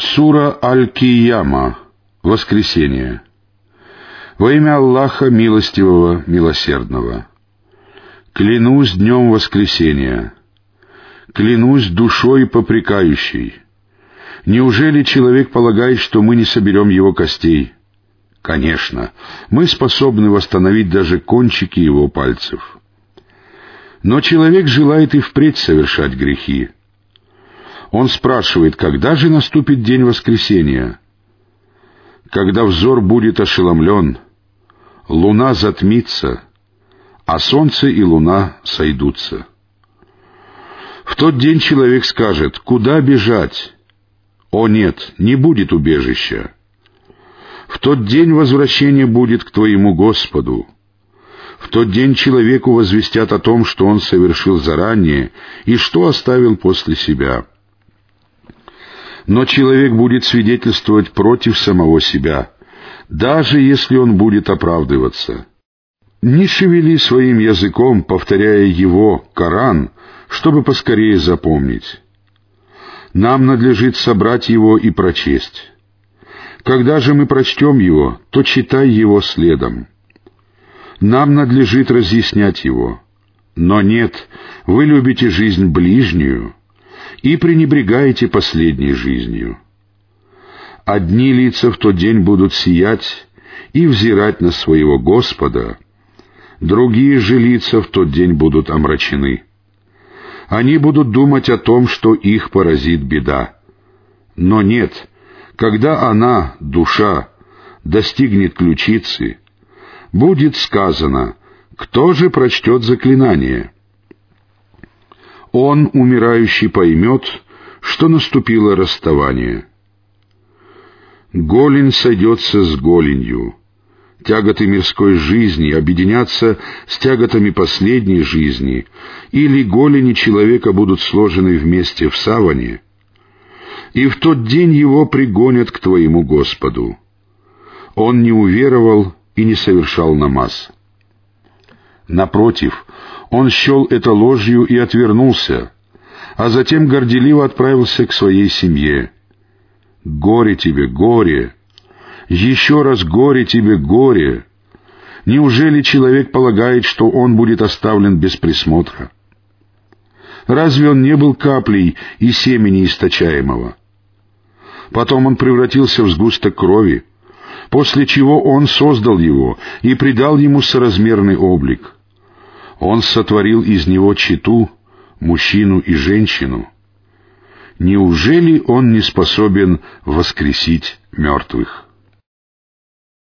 Сура Аль-Кияма. Воскресение. Во имя Аллаха Милостивого, Милосердного. Клянусь днем воскресения. Клянусь душой попрекающей. Неужели человек полагает, что мы не соберем его костей? Конечно, мы способны восстановить даже кончики его пальцев. Но человек желает и впредь совершать грехи. Он спрашивает, когда же наступит день воскресения? Когда взор будет ошеломлен, луна затмится, а солнце и луна сойдутся. В тот день человек скажет, куда бежать? О нет, не будет убежища. В тот день возвращение будет к твоему Господу. В тот день человеку возвестят о том, что он совершил заранее и что оставил после себя. Но человек будет свидетельствовать против самого себя, даже если он будет оправдываться. Не шевели своим языком, повторяя его, Коран, чтобы поскорее запомнить. Нам надлежит собрать его и прочесть. Когда же мы прочтем его, то читай его следом. Нам надлежит разъяснять его. Но нет, вы любите жизнь ближнюю и пренебрегаете последней жизнью. Одни лица в тот день будут сиять и взирать на своего Господа, другие же лица в тот день будут омрачены. Они будут думать о том, что их поразит беда. Но нет, когда она, душа, достигнет ключицы, будет сказано, кто же прочтет заклинание? Он, умирающий, поймет, что наступило расставание. Голень сойдется с голенью. Тяготы мирской жизни объединятся с тяготами последней жизни, или голени человека будут сложены вместе в саване, и в тот день его пригонят к твоему Господу. Он не уверовал и не совершал намаз. Напротив, он счел это ложью и отвернулся, а затем горделиво отправился к своей семье. «Горе тебе, горе! Еще раз горе тебе, горе! Неужели человек полагает, что он будет оставлен без присмотра? Разве он не был каплей и семени источаемого? Потом он превратился в сгусток крови, после чего он создал его и придал ему соразмерный облик — он сотворил из него читу, мужчину и женщину. Неужели он не способен воскресить мертвых?